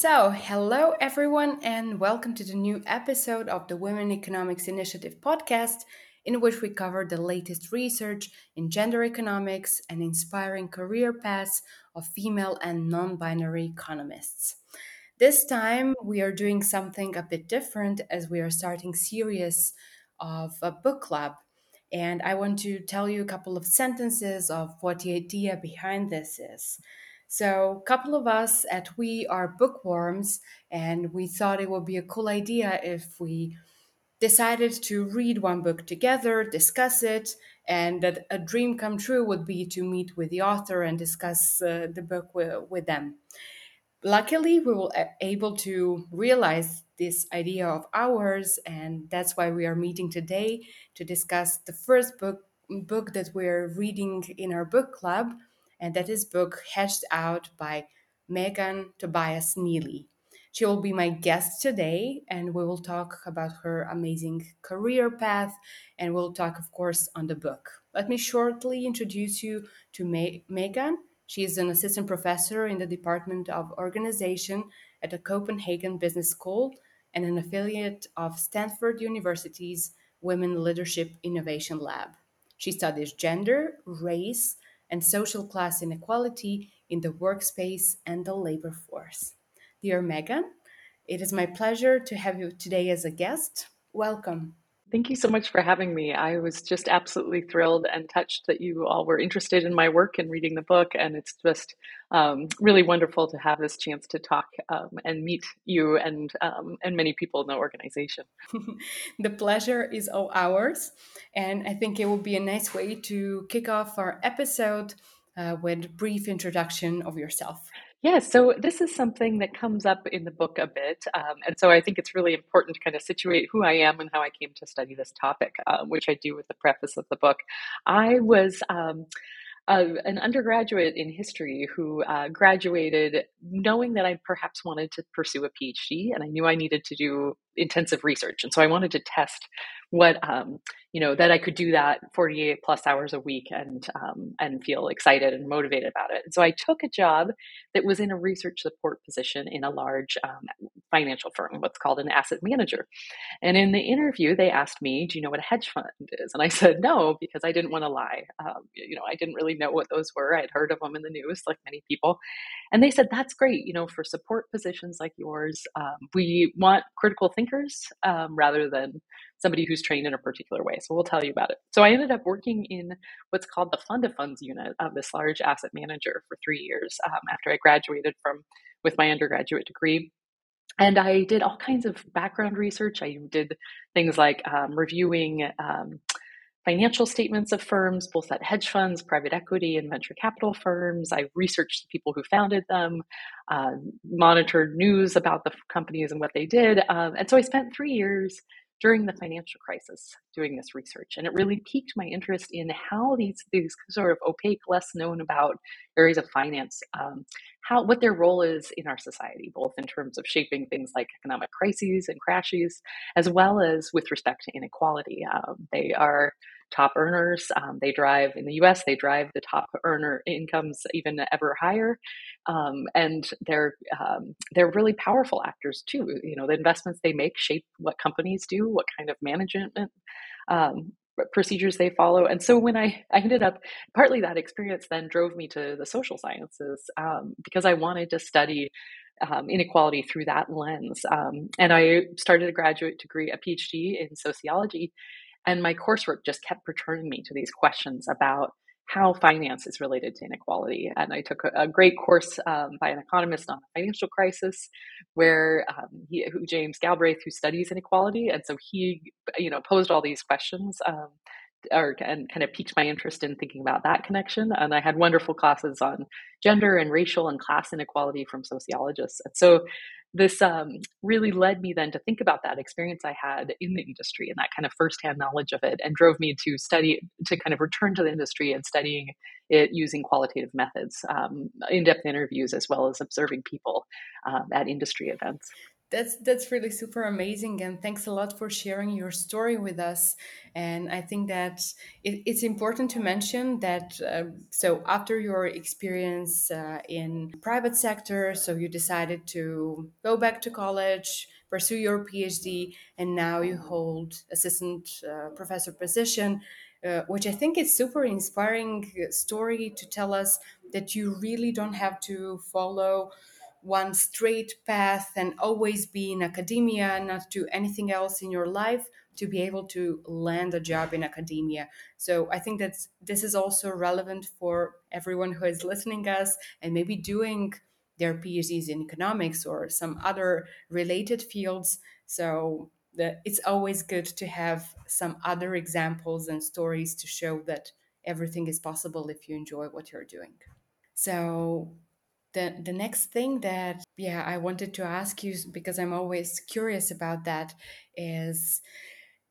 So, hello everyone, and welcome to the new episode of the Women Economics Initiative podcast, in which we cover the latest research in gender economics and inspiring career paths of female and non binary economists. This time, we are doing something a bit different as we are starting series of a book club. And I want to tell you a couple of sentences of what the idea behind this is. So, a couple of us at We are bookworms, and we thought it would be a cool idea if we decided to read one book together, discuss it, and that a dream come true would be to meet with the author and discuss uh, the book with, with them. Luckily, we were able to realize this idea of ours, and that's why we are meeting today to discuss the first book book that we're reading in our book club and that is book Hedged Out by Megan Tobias Neely. She will be my guest today, and we will talk about her amazing career path, and we'll talk, of course, on the book. Let me shortly introduce you to Megan. She is an assistant professor in the Department of Organization at the Copenhagen Business School and an affiliate of Stanford University's Women Leadership Innovation Lab. She studies gender, race, and social class inequality in the workspace and the labor force. Dear Megan, it is my pleasure to have you today as a guest. Welcome. Thank you so much for having me. I was just absolutely thrilled and touched that you all were interested in my work and reading the book. And it's just um, really wonderful to have this chance to talk um, and meet you and um, and many people in the organization. the pleasure is all ours, and I think it will be a nice way to kick off our episode uh, with brief introduction of yourself. Yeah, so this is something that comes up in the book a bit. Um, and so I think it's really important to kind of situate who I am and how I came to study this topic, um, which I do with the preface of the book. I was. Um, uh, an undergraduate in history who uh, graduated knowing that I perhaps wanted to pursue a PhD, and I knew I needed to do intensive research, and so I wanted to test what um, you know that I could do that 48 plus hours a week and um, and feel excited and motivated about it. And so I took a job that was in a research support position in a large um, financial firm, what's called an asset manager. And in the interview, they asked me, "Do you know what a hedge fund is?" And I said no because I didn't want to lie. Um, you know, I didn't really know what those were. I'd heard of them in the news, like many people. And they said, "That's great. You know, for support positions like yours, um, we want critical thinkers um, rather than." somebody who's trained in a particular way. So we'll tell you about it. So I ended up working in what's called the fund of funds unit of this large asset manager for three years um, after I graduated from with my undergraduate degree. And I did all kinds of background research. I did things like um, reviewing um, financial statements of firms, both at hedge funds, private equity, and venture capital firms. I researched the people who founded them, uh, monitored news about the companies and what they did. Um, and so I spent three years during the financial crisis doing this research. And it really piqued my interest in how these, these sort of opaque, less known about areas of finance, um, how what their role is in our society, both in terms of shaping things like economic crises and crashes, as well as with respect to inequality. Um, they are top earners. Um, they drive in the U.S. They drive the top earner incomes even ever higher, um, and they're um, they're really powerful actors too. You know, the investments they make shape what companies do, what kind of management um, procedures they follow. And so when I, I ended up, partly that experience then drove me to the social sciences um, because I wanted to study um, inequality through that lens. Um, and I started a graduate degree, a PhD in sociology. And my coursework just kept returning me to these questions about how finance is related to inequality. And I took a, a great course um, by an economist on the financial crisis, where um, he, who, James Galbraith, who studies inequality, and so he, you know, posed all these questions. Um, or and kind of piqued my interest in thinking about that connection. And I had wonderful classes on gender and racial and class inequality from sociologists. And so this um, really led me then to think about that experience I had in the industry and that kind of firsthand knowledge of it, and drove me to study, to kind of return to the industry and studying it using qualitative methods, um, in depth interviews, as well as observing people um, at industry events. That's that's really super amazing, and thanks a lot for sharing your story with us. And I think that it, it's important to mention that. Uh, so after your experience uh, in private sector, so you decided to go back to college, pursue your PhD, and now you hold assistant uh, professor position. Uh, which I think is super inspiring story to tell us that you really don't have to follow one straight path and always be in academia, not do anything else in your life to be able to land a job in academia. So I think that this is also relevant for everyone who is listening us and maybe doing their PhDs in economics or some other related fields. So the, it's always good to have some other examples and stories to show that everything is possible if you enjoy what you're doing. So the the next thing that yeah I wanted to ask you because I'm always curious about that is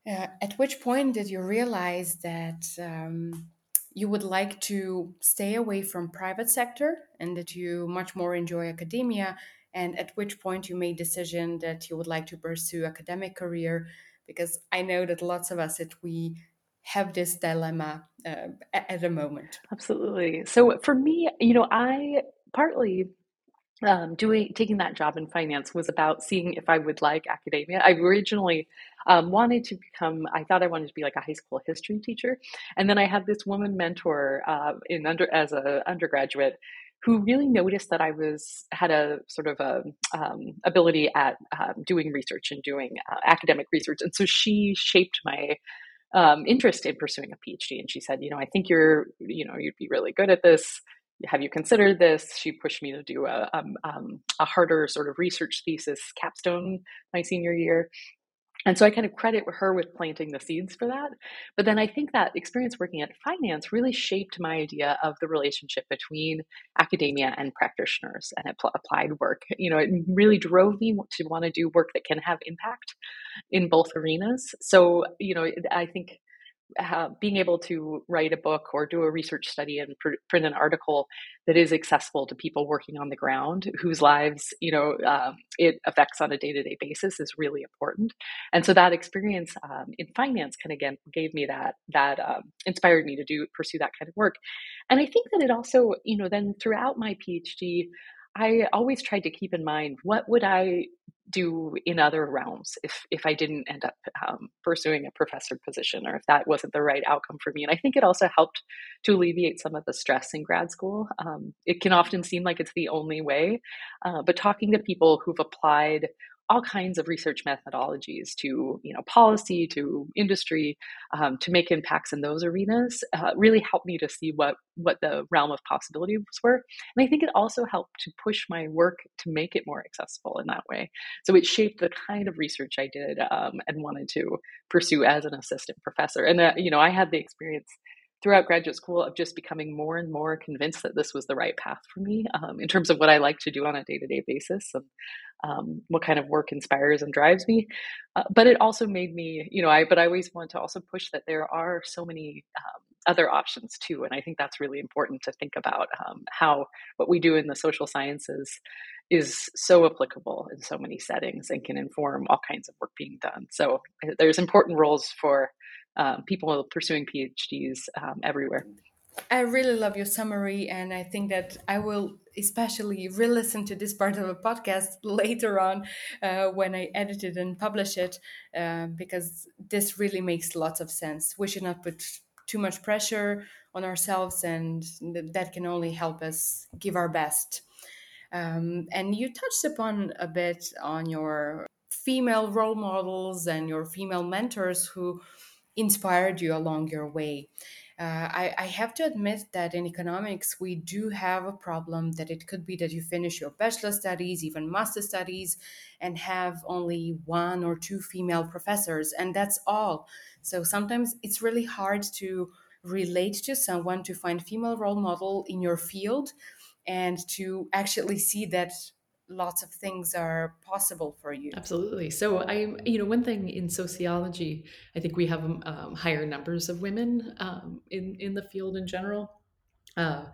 uh, at which point did you realize that um, you would like to stay away from private sector and that you much more enjoy academia and at which point you made decision that you would like to pursue academic career because I know that lots of us that we have this dilemma uh, at a moment. Absolutely. So for me, you know, I partly um, doing taking that job in finance was about seeing if I would like academia. I originally um, wanted to become. I thought I wanted to be like a high school history teacher, and then I had this woman mentor uh, in under as a undergraduate who really noticed that I was had a sort of a um, ability at um, doing research and doing uh, academic research, and so she shaped my um, interest in pursuing a PhD. And she said, you know, I think you're, you know, you'd be really good at this. Have you considered this? She pushed me to do a, um, um, a harder sort of research thesis capstone my senior year. And so I kind of credit her with planting the seeds for that. But then I think that experience working at finance really shaped my idea of the relationship between academia and practitioners and applied work. You know, it really drove me to want to do work that can have impact in both arenas. So, you know, I think uh, being able to write a book or do a research study and pr- print an article that is accessible to people working on the ground whose lives you know um, it affects on a day-to-day basis is really important. And so that experience um, in finance kind of again gave me that that um, inspired me to do pursue that kind of work. And i think that it also you know then throughout my phd I always tried to keep in mind what would I do in other realms if if I didn't end up um, pursuing a professor position or if that wasn't the right outcome for me. And I think it also helped to alleviate some of the stress in grad school. Um, it can often seem like it's the only way, uh, but talking to people who've applied all kinds of research methodologies to you know policy to industry um, to make impacts in those arenas uh, really helped me to see what what the realm of possibilities were. And i think it also helped to push my work to make it more accessible in that way. So it shaped the kind of research i did um, and wanted to pursue as an assistant professor. And uh, you know i had the experience throughout graduate school of just becoming more and more convinced that this was the right path for me um, in terms of what I like to do on a day to day basis and um, what kind of work inspires and drives me. Uh, but it also made me, you know, I, but I always want to also push that there are so many um, other options too. And I think that's really important to think about um, how what we do in the social sciences is so applicable in so many settings and can inform all kinds of work being done. So uh, there's important roles for um, people pursuing PhDs um, everywhere. I really love your summary, and I think that I will especially re listen to this part of a podcast later on uh, when I edit it and publish it, uh, because this really makes lots of sense. We should not put too much pressure on ourselves, and that can only help us give our best. Um, and you touched upon a bit on your female role models and your female mentors who inspired you along your way. Uh, I, I, have to admit that in economics, we do have a problem that it could be that you finish your bachelor studies, even master studies, and have only one or two female professors, and that's all. So sometimes it's really hard to relate to someone to find female role model in your field and to actually see that lots of things are possible for you. Absolutely. So I, you know, one thing in sociology, I think we have um, higher numbers of women um, in in the field in general. Uh,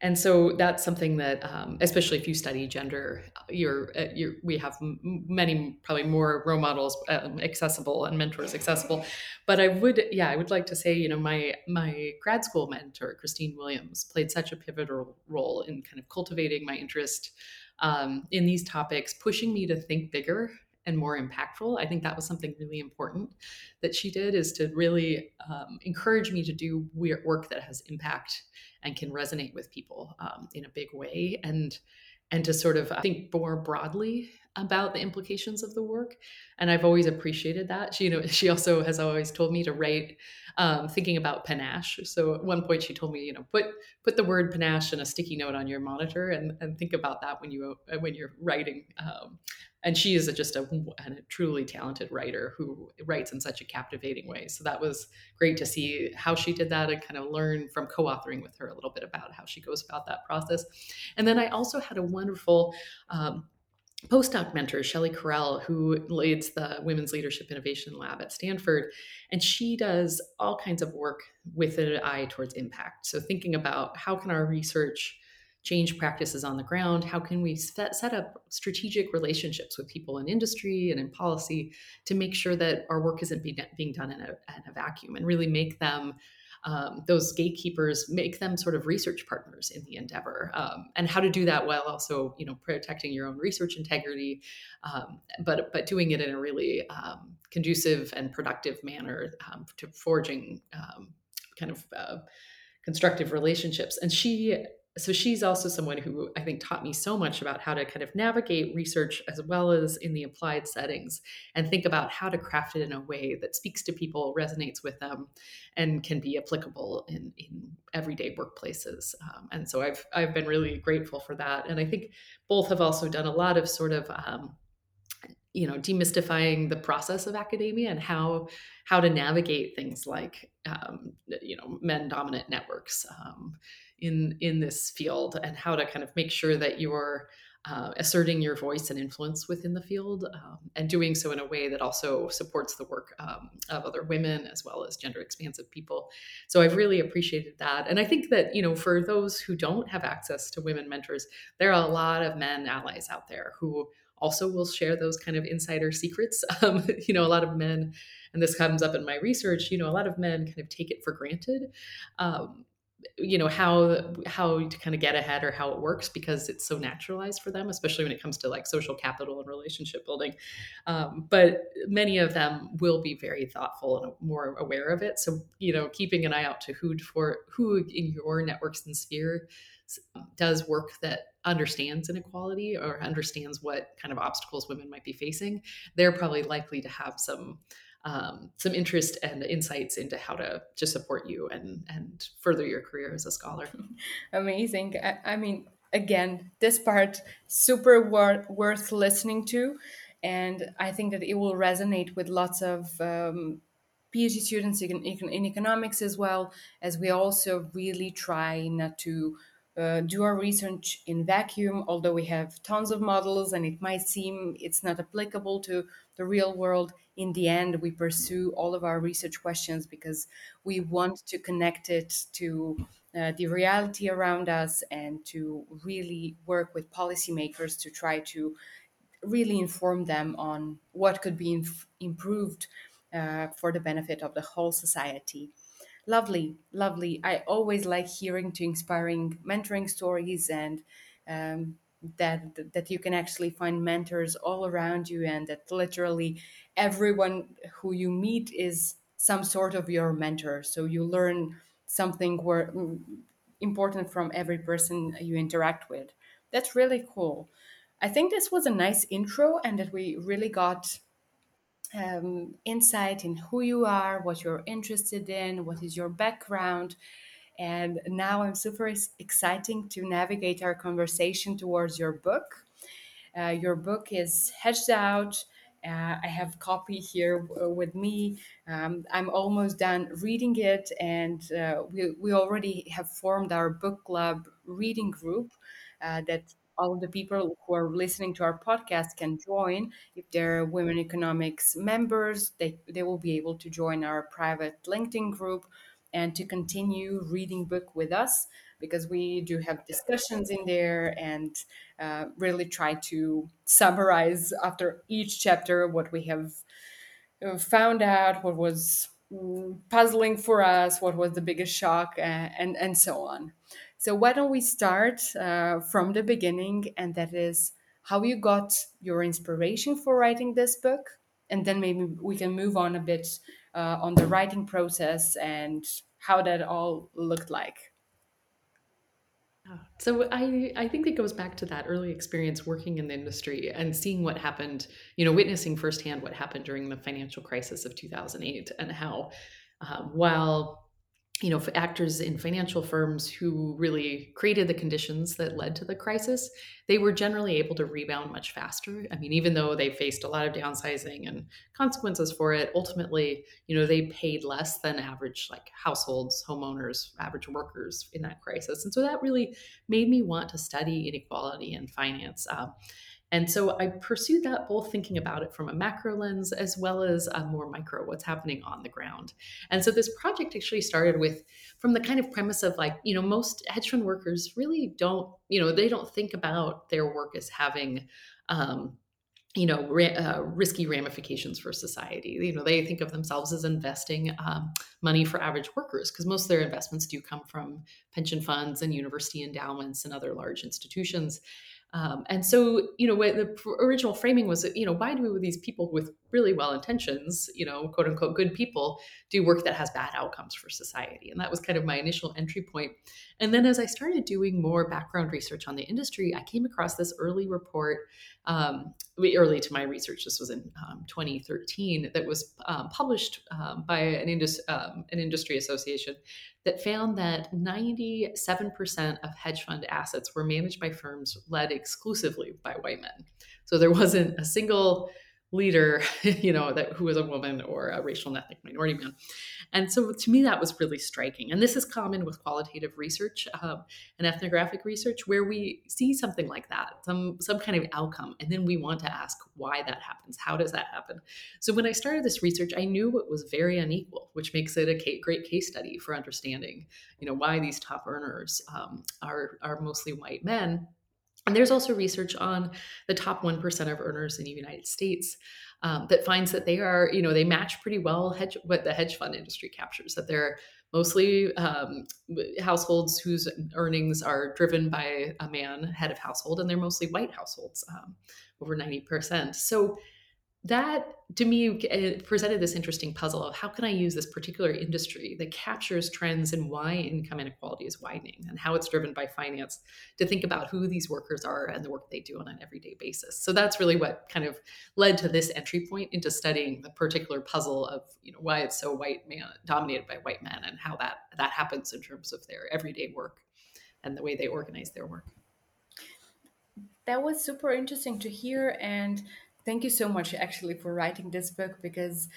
and so that's something that, um, especially if you study gender, you're, uh, you're we have m- many probably more role models um, accessible and mentors accessible. But I would, yeah, I would like to say, you know, my my grad school mentor Christine Williams played such a pivotal role in kind of cultivating my interest um, in these topics, pushing me to think bigger and more impactful. I think that was something really important that she did is to really um, encourage me to do work that has impact and can resonate with people um, in a big way and and to sort of think more broadly about the implications of the work and i've always appreciated that. She you know she also has always told me to write um, thinking about panache. So at one point she told me you know put put the word panache in a sticky note on your monitor and, and think about that when you when you're writing um, and she is a, just a, a, truly talented writer who writes in such a captivating way. So that was great to see how she did that and kind of learn from co-authoring with her a little bit about how she goes about that process. And then i also had a wonderful um, postdoc mentor, Shelley Correll, who leads the Women's Leadership Innovation Lab at Stanford. And she does all kinds of work with an eye towards impact. So, thinking about how can our research change practices on the ground? How can we set, set up strategic relationships with people in industry and in policy to make sure that our work isn't being, being done in a, in a vacuum and really make them um, those gatekeepers make them sort of research partners in the endeavor. Um, and how to do that while also you know protecting your own research integrity um, but but doing it in a really um, conducive and productive manner um, to forging um, kind of uh, constructive relationships. And she so she's also someone who I think taught me so much about how to kind of navigate research as well as in the applied settings and think about how to craft it in a way that speaks to people, resonates with them, and can be applicable in, in everyday workplaces. Um, and so I've I've been really grateful for that. And I think both have also done a lot of sort of um, you know demystifying the process of academia and how how to navigate things like um, you know men dominant networks um, in in this field and how to kind of make sure that you're uh, asserting your voice and influence within the field um, and doing so in a way that also supports the work um, of other women as well as gender expansive people. So i've really appreciated that. And i think that you know for those who don't have access to women mentors there are a lot of men allies out there who also will share those kind of insider secrets. Um, you know a lot of men and this comes up in my research you know a lot of men kind of take it for granted. Um, you know how how to kind of get ahead or how it works because it's so naturalized for them especially when it comes to like social capital and relationship building. Um, but many of them will be very thoughtful and more aware of it. So you know keeping an eye out to who for who in your networks and sphere does work that understands inequality or understands what kind of obstacles women might be facing they're probably likely to have some um, some interest and insights into how to to support you and and further your career as a scholar. Amazing. I, I mean, again, this part super wor- worth listening to, and I think that it will resonate with lots of. Um, PhD students in, in economics as well, as we also really try not to uh, do our research in vacuum, although we have tons of models and it might seem it's not applicable to the real world in the end, we pursue all of our research questions because we want to connect it to uh, the reality around us and to really work with policymakers to try to really inform them on what could be inf- improved uh, for the benefit of the whole society. Lovely, lovely. I always like hearing to inspiring mentoring stories and um, that that you can actually find mentors all around you and that literally everyone who you meet is some sort of your mentor. So you learn something where, important from every person you interact with. That's really cool. I think this was a nice intro and that we really got um, insight in who you are what you're interested in what is your background and now I'm super exciting to navigate our conversation towards your book. Uh, your book is Hedged Out. Uh, I have copy here with me. Um, I'm almost done reading it, and uh, we, we already have formed our book club reading group uh, that all the people who are listening to our podcast can join. If they're women economics members, they, they will be able to join our private LinkedIn group and to continue reading book with us because we do have discussions in there and uh, really try to summarize after each chapter what we have uh, found out, what was mm, puzzling for us, what was the biggest shock, and and so on. So why don't we start uh, from the beginning, and that is how you got your inspiration for writing this book, and then maybe we can move on a bit uh, on the writing process and how that all looked like. So I I think it goes back to that early experience working in the industry and seeing what happened, you know, witnessing firsthand what happened during the financial crisis of 2008 and how um, while you know, actors in financial firms who really created the conditions that led to the crisis, they were generally able to rebound much faster. I mean, even though they faced a lot of downsizing and consequences for it, ultimately, you know, they paid less than average like households, homeowners, average workers in that crisis. And so that really made me want to study inequality in finance. Um, and so I pursued that both thinking about it from a macro lens as well as a more micro, what's happening on the ground. And so this project actually started with from the kind of premise of like, you know, most hedge fund workers really don't, you know, they don't think about their work as having, um, you know, ra- uh, risky ramifications for society. You know, they think of themselves as investing um, money for average workers because most of their investments do come from pension funds and university endowments and other large institutions. Um, and so, you know, the original framing was, you know, why do these people with really well intentions, you know, quote unquote, good people do work that has bad outcomes for society? And that was kind of my initial entry point. And then as I started doing more background research on the industry, I came across this early report, um, early to my research, this was in um, 2013, that was um, published um, by an, indus- um, an industry association that found that 97% of hedge fund assets were managed by firms led exclusively by white men. So there wasn't a single leader, you know, that who was a woman or a racial and ethnic minority man. And so to me, that was really striking. And this is common with qualitative research um, and ethnographic research, where we see something like that, some some kind of outcome, and then we want to ask why that happens. How does that happen? So when I started this research, I knew it was very unequal, which makes it a great case study for understanding, you know, why these top earners um, are are mostly white men and there's also research on the top 1% of earners in the United States um, that finds that they are, you know, they match pretty well hedge, what the hedge fund industry captures, that they're mostly um, households whose earnings are driven by a man head of household, and they're mostly white households, um, over 90%. So that to me uh, presented this interesting puzzle of how can I use this particular industry that captures trends and why income inequality is widening and how it's driven by finance to think about who these workers are and the work they do on an everyday basis. So that's really what kind of led to this entry point into studying the particular puzzle of you know why it's so white man dominated by white men and how that that happens in terms of their everyday work and the way they organize their work. That was super interesting to hear and Thank you so much, actually, for writing this book because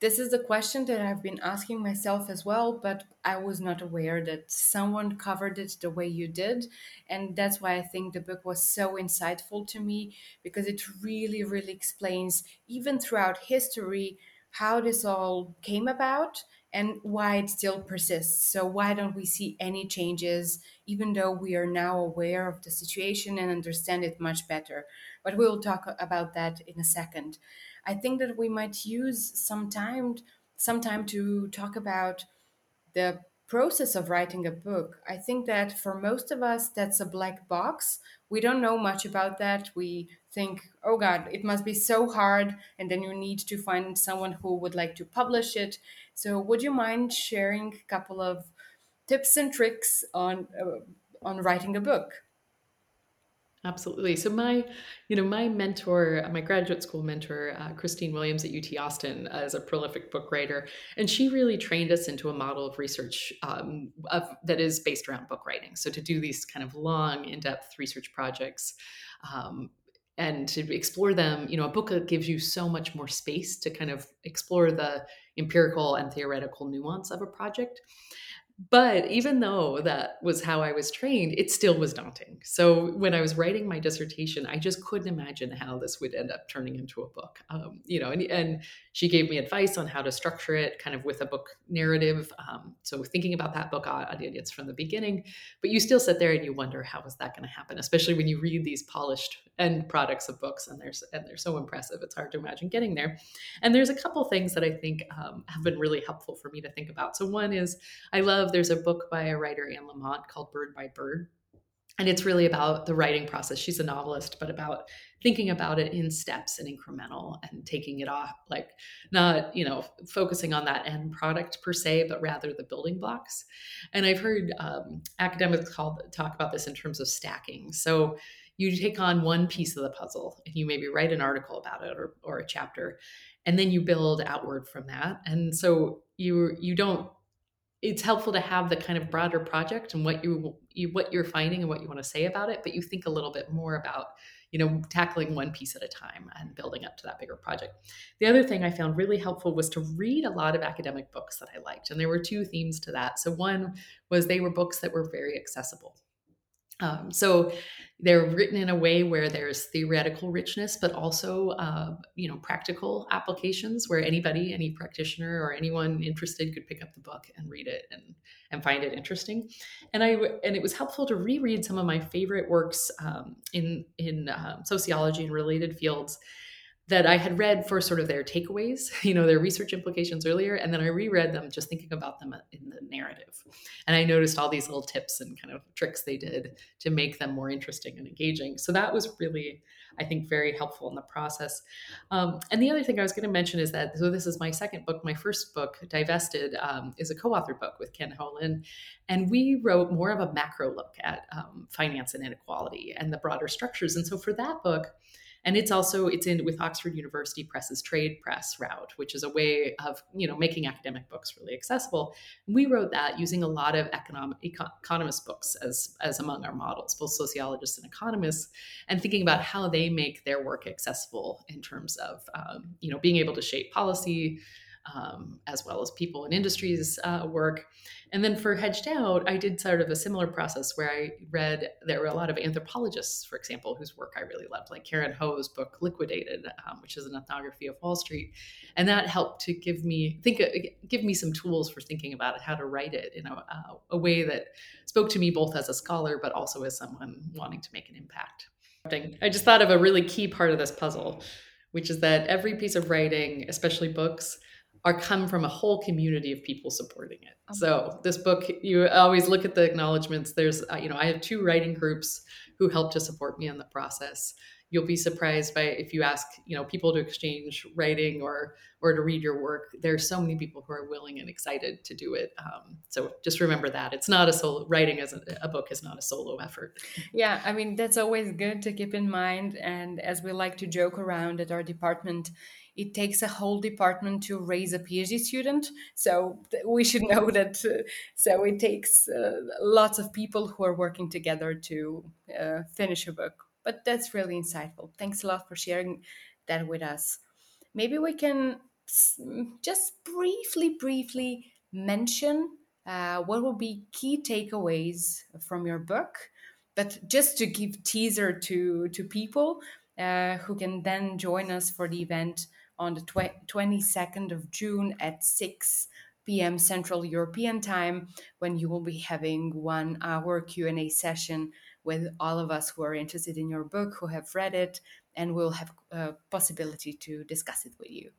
this is a question that I've been asking myself as well, but I was not aware that someone covered it the way you did. And that's why I think the book was so insightful to me because it really, really explains, even throughout history, how this all came about and why it still persists. So, why don't we see any changes, even though we are now aware of the situation and understand it much better? But we will talk about that in a second. I think that we might use some time, some time to talk about the process of writing a book. I think that for most of us, that's a black box. We don't know much about that. We think, oh God, it must be so hard. And then you need to find someone who would like to publish it. So, would you mind sharing a couple of tips and tricks on uh, on writing a book? Absolutely. So my, you know, my mentor, my graduate school mentor, uh, Christine Williams at UT Austin, uh, is a prolific book writer, and she really trained us into a model of research um, of, that is based around book writing. So to do these kind of long, in-depth research projects. Um, and to explore them, you know, a book gives you so much more space to kind of explore the empirical and theoretical nuance of a project but even though that was how I was trained, it still was daunting. So when I was writing my dissertation, I just couldn't imagine how this would end up turning into a book. Um, you know, and, and, she gave me advice on how to structure it, kind of with a book narrative. Um, so thinking about that book audience from the beginning, but you still sit there and you wonder how is that going to happen, especially when you read these polished end products of books and they're and they're so impressive. It's hard to imagine getting there. And there's a couple things that I think um, have been really helpful for me to think about. So one is I love there's a book by a writer, Anne Lamott, called Bird by Bird. And it's really about the writing process. She's a novelist, but about thinking about it in steps and incremental and taking it off, like not, you know, focusing on that end product per se, but rather the building blocks. And I've heard um, academics call, talk about this in terms of stacking. So you take on one piece of the puzzle and you maybe write an article about it or, or a chapter, and then you build outward from that. And so you you don't it's helpful to have the kind of broader project and what you, you what you're finding and what you want to say about it but you think a little bit more about you know tackling one piece at a time and building up to that bigger project. The other thing i found really helpful was to read a lot of academic books that i liked and there were two themes to that. So one was they were books that were very accessible um, so they're written in a way where there's theoretical richness, but also uh, you know practical applications where anybody, any practitioner or anyone interested could pick up the book and read it and and find it interesting. And I and it was helpful to reread some of my favorite works um, in in um, sociology and related fields that I had read for sort of their takeaways, you know, their research implications earlier. And then I reread them just thinking about them in the narrative. And I noticed all these little tips and kind of tricks they did to make them more interesting and engaging. So that was really, I think, very helpful in the process. Um, and the other thing I was going to mention is that, so this is my second book. My first book, Divested, um, is a co authored book with Ken-Hou Lin. And we wrote more of a macro look at um, finance and inequality and the broader structures. And so for that book, and it's also it's in with oxford university press's trade press route which is a way of you know making academic books really accessible. We wrote that using a lot of economic econ, economist books as as among our models both sociologists and economists and thinking about how they make their work accessible in terms of um, you know being able to shape policy um, as well as people and industries uh, work. And then for Hedged Out, I did sort of a similar process where I read, there were a lot of anthropologists, for example, whose work I really loved, like Karen Ho's book Liquidated, um, which is an ethnography of Wall Street. And that helped to give me, think, uh, give me some tools for thinking about how to write it in a, uh, a way that spoke to me both as a scholar, but also as someone wanting to make an impact. I just thought of a really key part of this puzzle, which is that every piece of writing, especially books, are come from a whole community of people supporting it. Okay. So this book, you always look at the acknowledgments. There's, uh, you know, I have two writing groups who help to support me in the process. You'll be surprised by if you ask, you know, people to exchange writing or or to read your work. There's so many people who are willing and excited to do it. Um, so just remember that it's not a solo writing as a, a book is not a solo effort. Yeah, I mean that's always good to keep in mind. And as we like to joke around at our department, it takes a whole department to raise a PhD student. So we should know that. Uh, so it takes uh, lots of people who are working together to uh, finish a book. But that's really insightful. Thanks a lot for sharing that with us. Maybe we can just briefly, briefly mention uh, what will be key takeaways from your book but just to give teaser to to people uh, who can then join us for the event on the tw- 22nd of June at 6 p.m. Central European Time when you will be having one hour Q&A session with all of us who are interested in your book, who have read it, and we'll have a possibility to discuss it with you.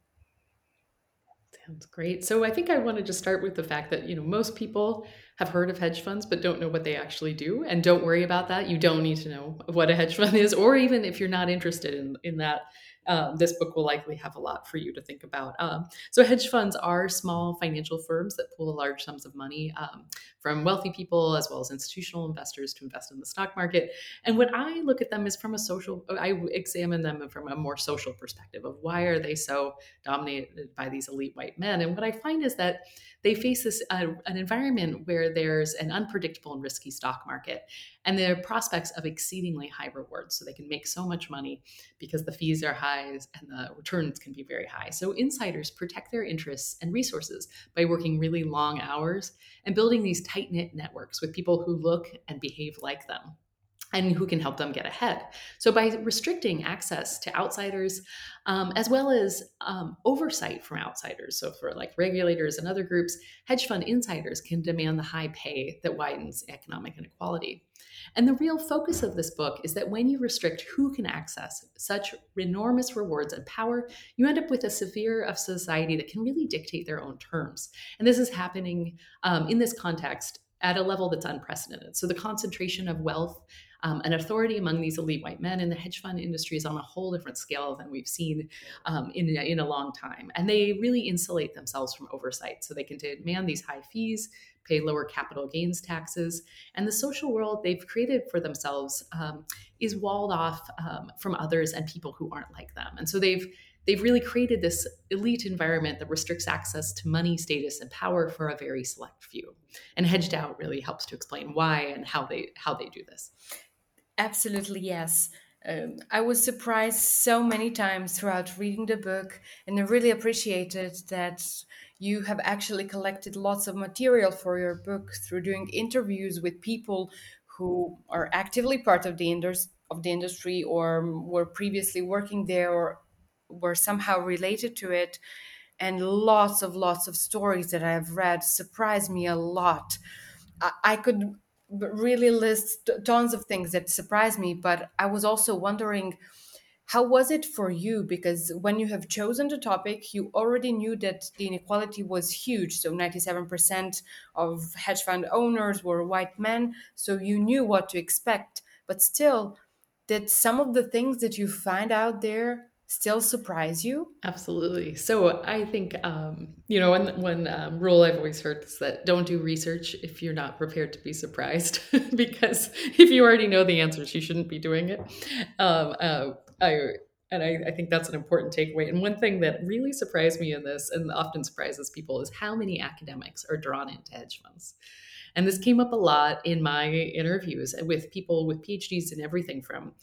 Sounds great. So I think I wanted to just start with the fact that, you know, most people have heard of hedge funds but don't know what they actually do. And don't worry about that. You don't need to know what a hedge fund is, or even if you're not interested in, in that, um, this book will likely have a lot for you to think about. Um, so, hedge funds are small financial firms that pool large sums of money um, from wealthy people as well as institutional investors to invest in the stock market. And what I look at them is from a social, I examine them from a more social perspective of why are they so dominated by these elite white men. And what I find is that they face this uh, an environment where there's an unpredictable and risky stock market and their prospects of exceedingly high rewards. So they can make so much money because the fees are high and the returns can be very high. So insiders protect their interests and resources by working really long hours and building these tight knit networks with people who look and behave like them and who can help them get ahead. So, by restricting access to outsiders, um, as well as um, oversight from outsiders, so for like regulators and other groups, hedge fund insiders can demand the high pay that widens economic inequality. And the real focus of this book is that when you restrict who can access such enormous rewards and power, you end up with a sphere of society that can really dictate their own terms. And this is happening um, in this context at a level that's unprecedented. So the concentration of wealth um, authority among these elite white men in the hedge fund industry is on a whole different scale than we've seen um, in, in a long time. And they really insulate themselves from oversight. So they can demand these high fees, pay lower capital gains taxes. And the social world they've created for themselves um, is walled off um, from others and people who aren't like them. And so they've they've really created this elite environment that restricts access to money, status, and power for a very select few. And hedged out really helps to explain why and how they how they do this. Absolutely, yes. Um, I was surprised so many times throughout reading the book, and I really appreciated that you have actually collected lots of material for your book through doing interviews with people who are actively part of the industry of the industry or were previously working there or were somehow related to it and lots of lots of stories that i've read surprised me a lot i, I could really list tons of things that surprised me but i was also wondering how was it for you? Because when you have chosen the topic you already knew that the inequality was huge. So 97% of hedge fund owners were white men so you knew what to expect. But still did some of the things that you find out there still surprise you? Absolutely. So I think um, you know one one um, rule I've always heard is that don't do research if you're not prepared to be surprised, because if you already know the answers, you shouldn't be doing it. Um, uh, I and I, I, think that's an important takeaway. And one thing that really surprised me in this, and often surprises people, is how many academics are drawn into hedge funds. And this came up a lot in my interviews with people with PhDs in everything from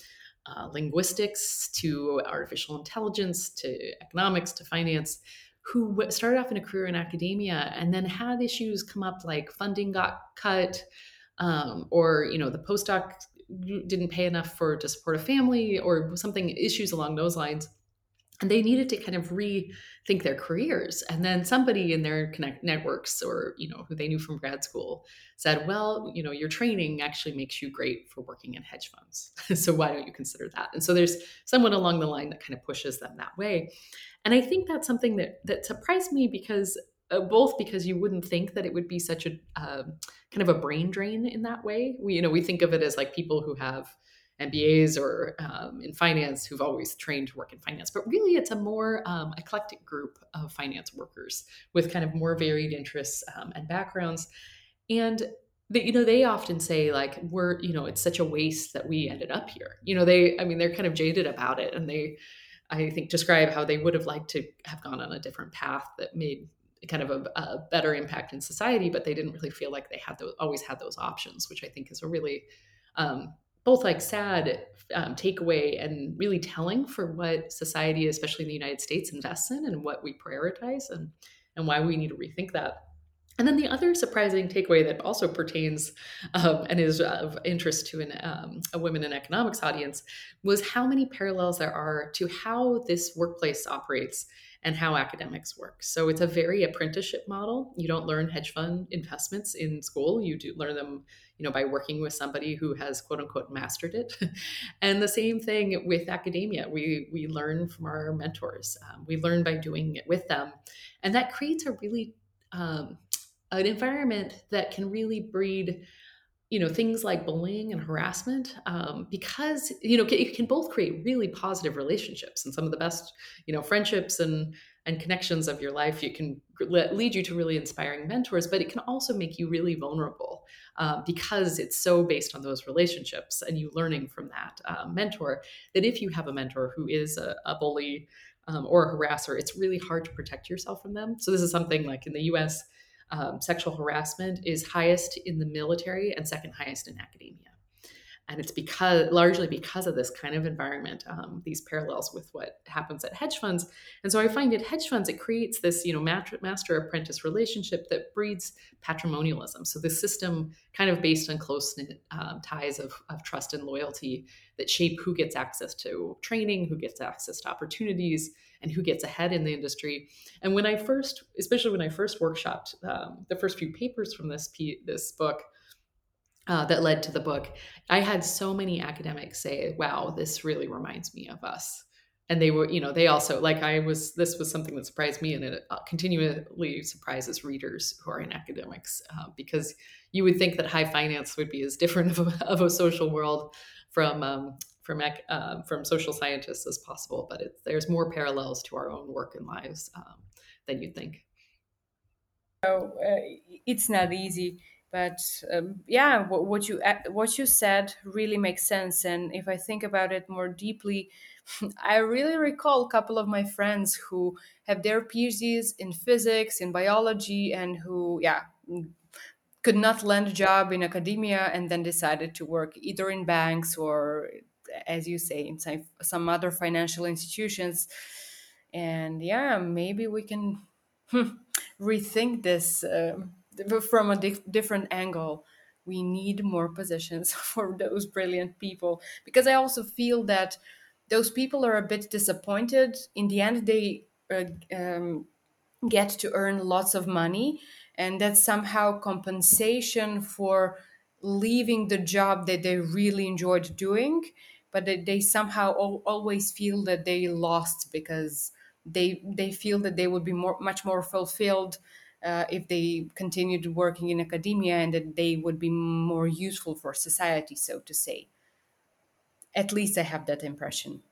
uh, linguistics to artificial intelligence to economics to finance who started off in a career in academia and then had issues come up like funding got cut um, or you know the postdoc didn't pay enough for to support a family or something issues along those lines and they needed to kind of rethink their careers. And then somebody in their connect networks or you know who they knew from grad school said well you know your training actually makes you great for working in hedge funds. So why don't you consider that? And so there's someone along the line that kind of pushes them that way. And i think that's something that that surprised me because uh, both because you wouldn't think that it would be such a uh, kind of a brain drain in that way. We you know we think of it as like people who have MBAs or um, in finance who've always trained to work in finance. But really, it's a more um, eclectic group of finance workers with kind of more varied interests um, and backgrounds. And they, you know, they often say like, "We're, you know, it's such a waste that we ended up here." You know, they, I mean, they're kind of jaded about it, and they, I think, describe how they would have liked to have gone on a different path that made kind of a, a better impact in society, but they didn't really feel like they had those, always had those options, which I think is a really um, both like sad um, takeaway and really telling for what society, especially in the United States, invests in and what we prioritize and and why we need to rethink that. And then the other surprising takeaway that also pertains um, and is of interest to an, um, a women in economics audience was how many parallels there are to how this workplace operates and how academics work. So it's a very apprenticeship model. You don't learn hedge fund investments in school. You do learn them, you know, by working with somebody who has quote unquote mastered it. and the same thing with academia. We we learn from our mentors. Um, we learn by doing it with them, and that creates a really um, an environment that can really breed you know things like bullying and harassment um, because you know it can both create really positive relationships and some of the best you know friendships and and connections of your life it can lead you to really inspiring mentors but it can also make you really vulnerable uh, because it's so based on those relationships and you learning from that uh, mentor that if you have a mentor who is a, a bully um, or a harasser it's really hard to protect yourself from them. So this is something like in the us um, sexual harassment is highest in the military and second highest in academia. and it's because largely because of this kind of environment um, these parallels with what happens at hedge funds and so i find at hedge funds it creates this you know master apprentice relationship that breeds patrimonialism so the system kind of based on close um, ties of, of trust and loyalty that shape who gets access to training who gets access to opportunities and who gets ahead in the industry and when i first especially when i first workshopped um, the first few papers from this this book uh, that led to the book, I had so many academics say, "Wow, this really reminds me of us." And they were, you know, they also like I was. This was something that surprised me, and it uh, continually surprises readers who are in academics uh, because you would think that high finance would be as different of a, of a social world from um, from uh, from social scientists as possible, but it, there's more parallels to our own work and lives um, than you'd think. So uh, it's not easy but um, yeah what, what, you what you said really makes sense and if i think about it more deeply i really recall a couple of my friends who have their phds in physics in biology and who yeah could not land a job in academia and then decided to work either in banks or as you say in some other financial institutions. And yeah maybe we can rethink this um, from a di- different angle. We need more positions for those brilliant people. Because i also feel that those people are a bit disappointed. In the end they uh, um, get to earn lots of money. And that's somehow compensation for leaving the job that they really enjoyed doing but they, they somehow al- always feel that they lost because they they feel that they would be more much more fulfilled uh, if they continued working in academia and that they would be more useful for society, so to say. At least I have that impression.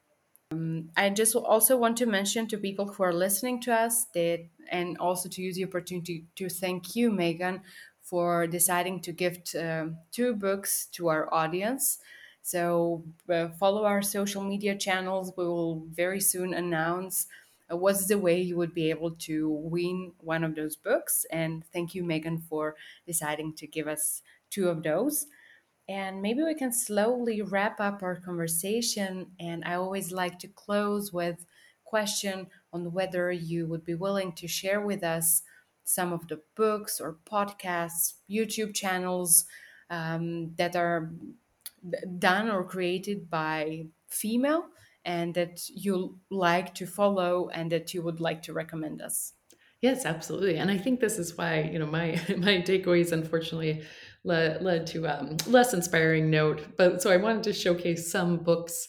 Um, I just also want to mention to people who are listening to us that, and also to use the opportunity to thank you, Megan, for deciding to gift uh, two books to our audience. So uh, follow our social media channels. We will very soon announce uh, what's the way you would be able to win one of those books. And thank you, Megan, for deciding to give us two of those. And maybe we can slowly wrap up our conversation. And I always like to close with question on whether you would be willing to share with us some of the books or podcasts, YouTube channels um, that are done or created by female and that you like to follow and that you would like to recommend us. Yes, absolutely. And I think this is why, you know, my my takeaways unfortunately led, led to um, less inspiring note. But so I wanted to showcase some books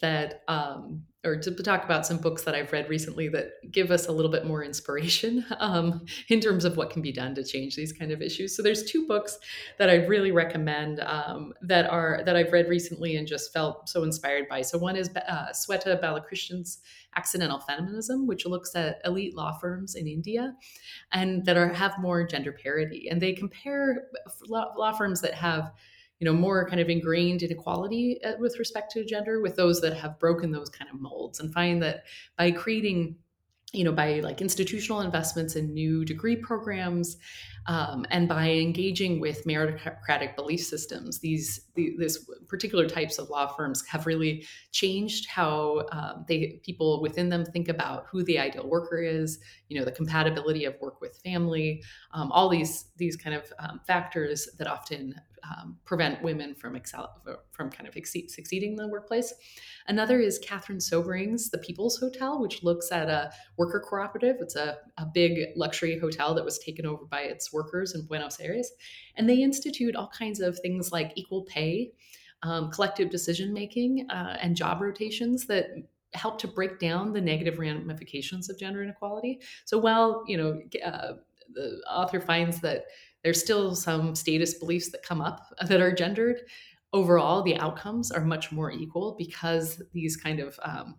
that um, or to talk about some books that I've read recently that give us a little bit more inspiration um, in terms of what can be done to change these kind of issues. So there's two books that I really recommend um, that are that I've read recently and just felt so inspired by. So one is uh, Swethaa Ballakrishnen's Accidental Feminism, which looks at elite law firms in India and that are have more gender parity, and they compare law firms that have you know more kind of ingrained inequality uh, with respect to gender with those that have broken those kind of molds and find that by creating you know by like institutional investments in new degree programs um, and by engaging with meritocratic belief systems these the, this particular types of law firms have really changed how um, they people within them think about who the ideal worker is you know the compatibility of work with family um, all these these kind of um, factors that often um, prevent women from excel from kind of exceed, succeeding in the workplace. Another is Katherine Sobering's The People's Hotel, which looks at a worker cooperative. It's a, a big luxury hotel that was taken over by its workers in Buenos Aires, and they institute all kinds of things like equal pay, um, collective decision making, uh, and job rotations that help to break down the negative ramifications of gender inequality. So while you know uh, the author finds that there's still some status beliefs that come up that are gendered. Overall, the outcomes are much more equal because these kind of um,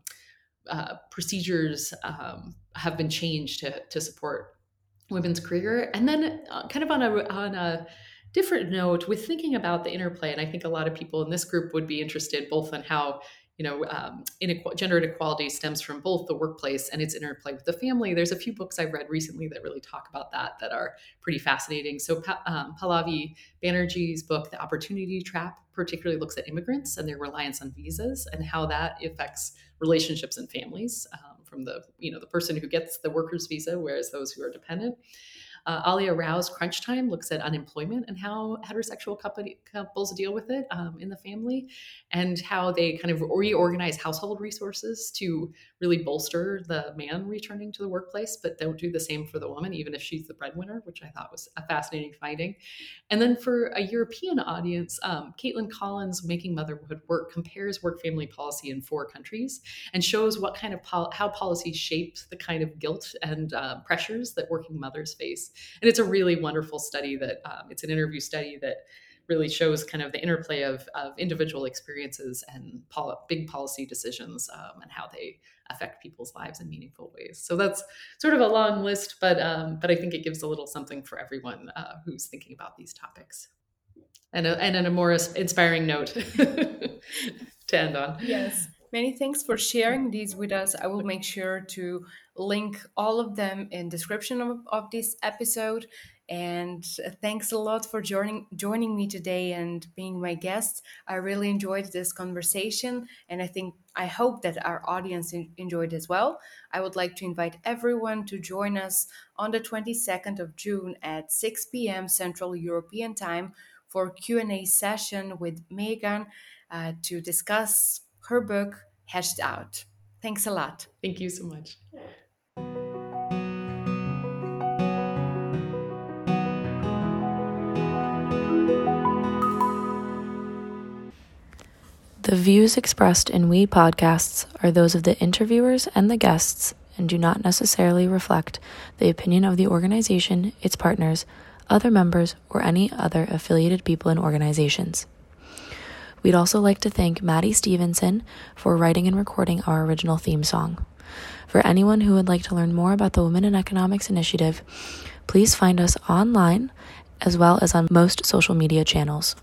uh, procedures um, have been changed to, to support women's career. And then, uh, kind of on a on a different note, with thinking about the interplay, and I think a lot of people in this group would be interested both in how you know, um, inequ- gender inequality stems from both the workplace and its interplay with the family. There's a few books I've read recently that really talk about that that are pretty fascinating. So um, Pallavi Banerjee's book, The Opportunity Trap, particularly looks at immigrants and their reliance on visas and how that affects relationships and families um, from the you know the person who gets the worker's visa, whereas those who are dependent. Uh, Aliya Rao's Crunch Time looks at unemployment and how heterosexual couples deal with it um, in the family and how they kind of reorganize household resources to really bolster the man returning to the workplace, but don't do the same for the woman, even if she's the breadwinner, which I thought was a fascinating finding. And then for a European audience, um, Caitlyn Collins' Making Motherhood Work compares work family policy in four countries and shows what kind of pol- how policies shape the kind of guilt and uh, pressures that working mothers face. And it's a really wonderful study that um, it's an interview study that really shows kind of the interplay of, of individual experiences and pol- big policy decisions um, and how they affect people's lives in meaningful ways. So that's sort of a long list, but um, but I think it gives a little something for everyone uh, who's thinking about these topics. And a, and on a more inspiring note to end on. Yes. Many thanks for sharing these with us. I will make sure to link all of them in description of, of this episode. And thanks a lot for joining joining me today and being my guest. I really enjoyed this conversation and i think i hope that our audience enjoyed as well. I would like to invite everyone to join us on the 22nd of june at 6 p.m central european time for q&a session with megan uh, to discuss her book hedged out. Thanks a lot. Thank you so much. The views expressed in We podcasts are those of the interviewers and the guests and do not necessarily reflect the opinion of the organization, its partners, other members, or any other affiliated people and organizations. We'd also like to thank Maddie Stevenson for writing and recording our original theme song. For anyone who would like to learn more about the Women in Economics Initiative, please find us online as well as on most social media channels.